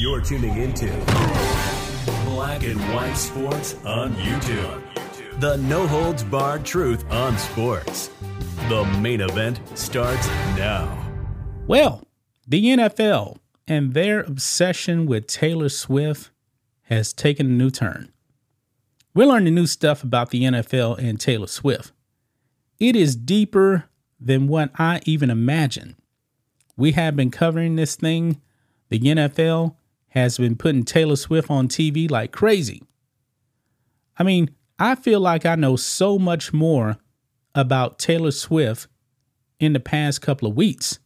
You're tuning into Black and White Sports on YouTube. The no holds barred truth on sports. The main event starts now. Well, the NFL and their obsession with Taylor Swift has taken a new turn. We're learning new stuff about the NFL and Taylor Swift. It is deeper than what I even imagined. We have been covering this thing. The NFL has been putting Taylor Swift on TV like crazy. I mean, I feel like I know so much more about Taylor Swift in the past couple of weeks.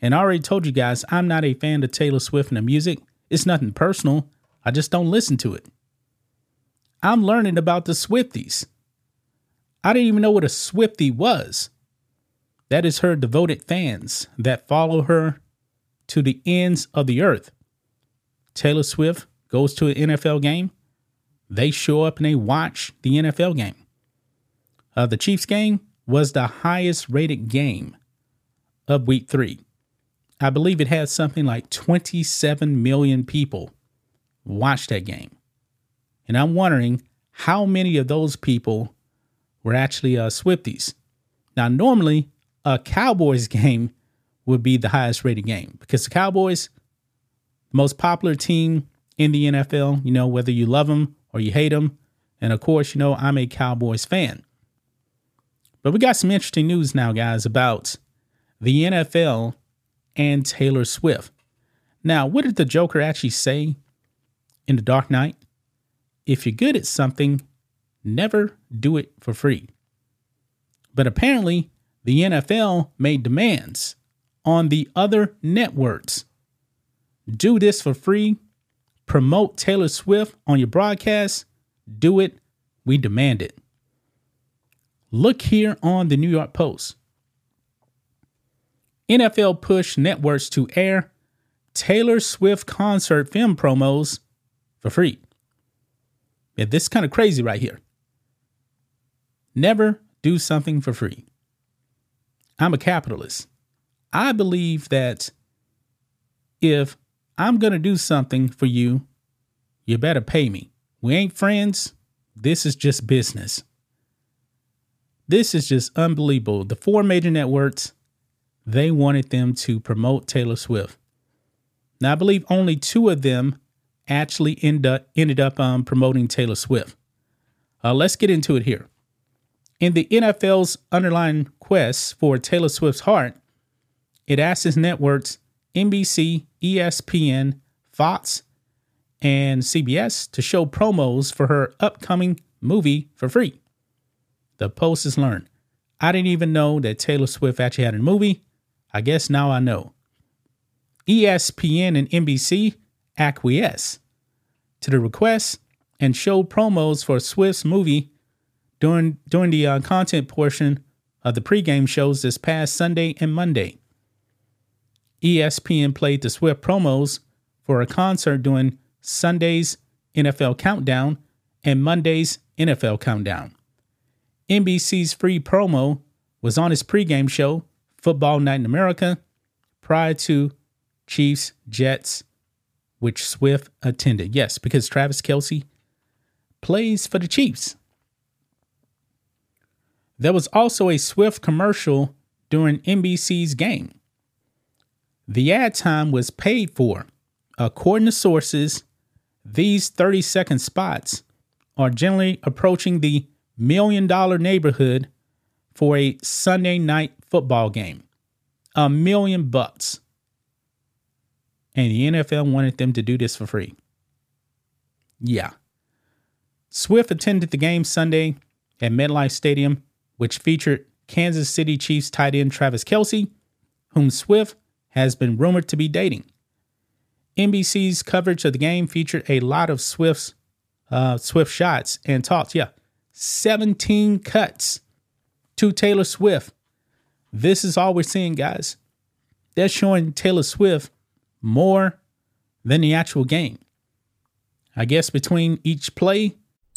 And I already told you guys, I'm not a fan of Taylor Swift and the music. It's nothing personal. I just don't listen to it. I'm learning about the Swifties. I didn't even know what a Swiftie was. That is her devoted fans that follow her to the ends of the earth. Taylor Swift goes to an NFL game. They show up and they watch the NFL game. Uh, the Chiefs game was the highest rated game of week three. I believe it had something like 27 million people watch that game. And I'm wondering how many of those people were actually uh, Swifties. Now, normally a Cowboys game would be the highest rated game because the Cowboys, most popular team in the NFL, you know, whether you love them or you hate them. And of course, you know, I'm a Cowboys fan. But we got some interesting news now, guys, about the NFL and Taylor Swift. Now, what did the Joker actually say in The Dark Knight? If you're good at something, never do it for free. But apparently, the NFL made demands on the other networks. Do this for free. Promote Taylor Swift on your broadcast. Do it. We demand it. Look here on the New York Post. NFL push networks to air Taylor Swift concert film promos for free. Yeah, this is kind of crazy right here. Never do something for free. I'm a capitalist. I believe that if I'm going to do something for you, you better pay me. We ain't friends. This is just business. This is just unbelievable. The four major networks, they wanted them to promote Taylor Swift. Now, I believe only two of them actually end up, ended up um, promoting Taylor Swift. Uh, let's get into it here. In the NFL's underlying quest for Taylor Swift's heart, it asks its networks NBC, ESPN, Fox, and CBS to show promos for her upcoming movie for free. The Post has learned. I didn't even know that Taylor Swift actually had a movie. I guess now I know. ESPN and NBC acquiesce to the request and show promos for Swift's movie during during the uh, content portion of the pregame shows this past Sunday and Monday. ESPN played the Swift promos for a concert during Sunday's NFL Countdown and Monday's NFL Countdown. NBC's free promo was on his pregame show, Football Night in America, prior to Chiefs Jets, which Swift attended. Yes, because Travis Kelce plays for the Chiefs. There was also a Swift commercial during NBC's game. The ad time was paid for. According to sources, these 30 second spots are generally approaching the million dollar neighborhood for a Sunday night football game. A million bucks. And the NFL wanted them to do this for free. Yeah. Swift attended the game Sunday at MetLife Stadium which featured Kansas City Chiefs tight end Travis Kelce, whom Swift has been rumored to be dating. NBC's coverage of the game featured a lot of Swift's uh, Swift shots and talks. Yeah, 17 cuts to Taylor Swift. This is all we're seeing, guys. They're showing Taylor Swift more than the actual game. I guess between each play.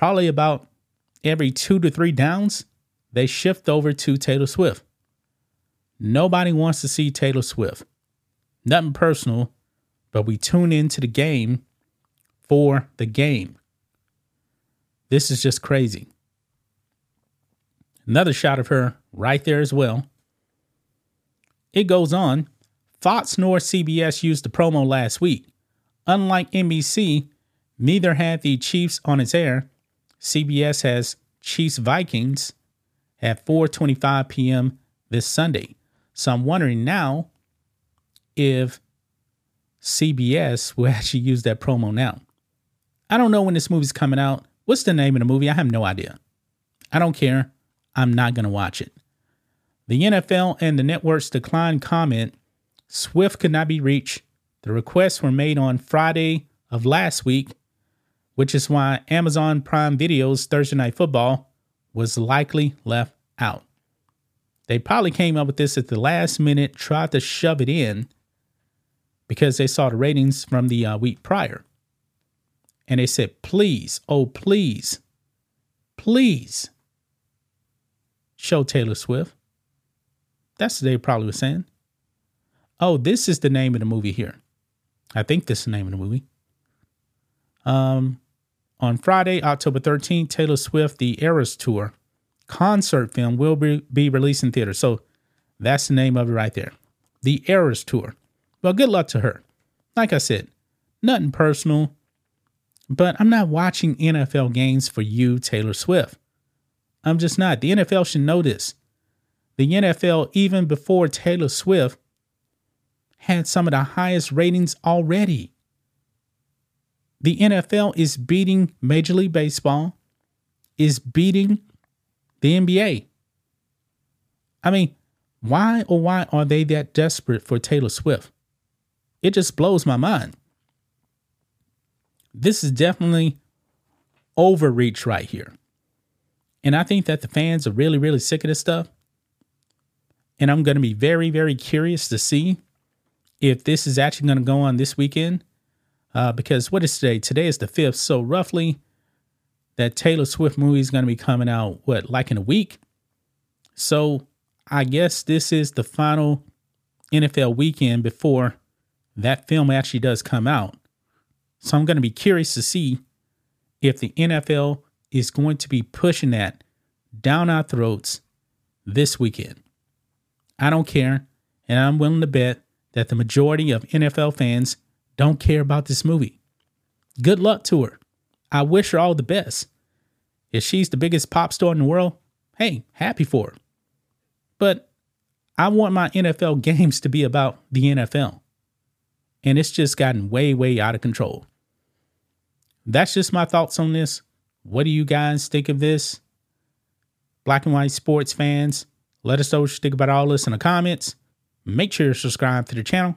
Probably about every two to three downs, they shift over to Taylor Swift. Nobody wants to see Taylor Swift. Nothing personal, but we tune into the game for the game. This is just crazy. Another shot of her right there as well. It goes on. Fox nor CBS used the promo last week. Unlike NBC, neither had the Chiefs on its air. CBS has Chiefs Vikings at 4:25 p.m. this Sunday. So I'm wondering now if CBS will actually use that promo now. I don't know when this movie's coming out. What's the name of the movie? I have no idea. I don't care. I'm not going to watch it. The NFL and the networks declined comment. Swift could not be reached. The requests were made on Friday of last week, which is why Amazon Prime Video's Thursday Night Football was likely left out. They probably came up with this at the last minute, tried to shove it in because they saw the ratings from the uh, week prior. And they said, please, oh, please, please show Taylor Swift. That's what they probably were saying. Oh, this is the name of the movie here. I think this is the name of the movie. Um, on Friday, October 13th, Taylor Swift, the Eras Tour concert film will be, be released in theaters. So that's the name of it right there. The Eras Tour. Well, good luck to her. Like I said, nothing personal, but I'm not watching NFL games for you, Taylor Swift. I'm just not. The NFL should know this. The NFL, even before Taylor Swift, had some of the highest ratings already. The NFL is beating Major League Baseball, is beating the NBA. I mean, why or why are they that desperate for Taylor Swift? It just blows my mind. This is definitely overreach right here. And I think that the fans are really, really sick of this stuff. And I'm going to be very, very curious to see if this is actually going to go on this weekend. Uh, because what is today? Today is the 5th. So, roughly, that Taylor Swift movie is going to be coming out, what, like in a week? So, I guess this is the final NFL weekend before that film actually does come out. So, I'm going to be curious to see if the NFL is going to be pushing that down our throats this weekend. I don't care, and I'm willing to bet that the majority of NFL fans don't care about this movie. Good luck to her. I wish her all the best. If she's the biggest pop star in the world, hey, happy for her. But I want my NFL games to be about the NFL. And it's just gotten way, way out of control. That's just my thoughts on this. What do you guys think of this? Black and white sports fans, let us know what you think about all this in the comments. Make sure you subscribe to the channel,